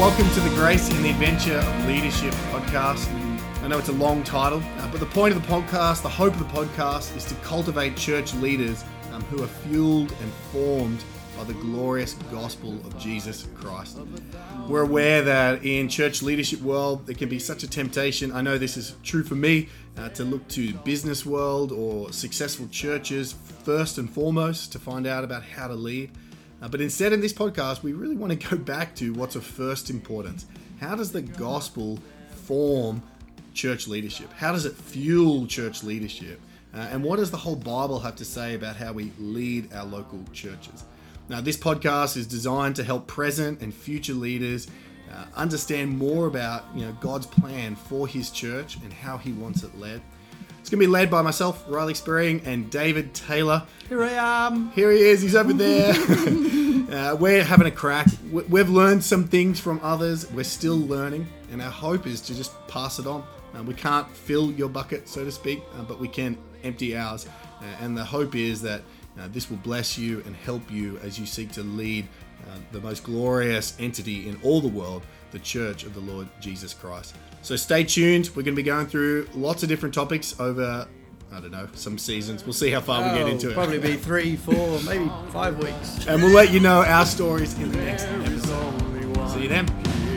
Welcome to the Grace and the Adventure of Leadership podcast. I know it's a long title, uh, but the point of the podcast, the hope of the podcast, is to cultivate church leaders um, who are fueled and formed by the glorious gospel of Jesus Christ. We're aware that in church leadership world, there can be such a temptation. I know this is true for me uh, to look to business world or successful churches first and foremost to find out about how to lead. Uh, but instead, in this podcast, we really want to go back to what's of first importance. How does the gospel form church leadership? How does it fuel church leadership? Uh, and what does the whole Bible have to say about how we lead our local churches? Now, this podcast is designed to help present and future leaders uh, understand more about you know God's plan for His church and how He wants it led. It's going to be led by myself, Riley Spring, and David Taylor. Here I am. Here he is. He's over there. uh, we're having a crack. We- We've learned some things from others. We're still learning, and our hope is to just pass it on. Uh, we can't fill your bucket, so to speak, uh, but we can empty ours. Uh, and the hope is that uh, this will bless you and help you as you seek to lead uh, the most glorious entity in all the world, the Church of the Lord Jesus Christ. So stay tuned. We're going to be going through lots of different topics over, I don't know, some seasons. We'll see how far we get Oh, into it. Probably be three, four, maybe five weeks. And we'll let you know our stories in the next episode. See you then.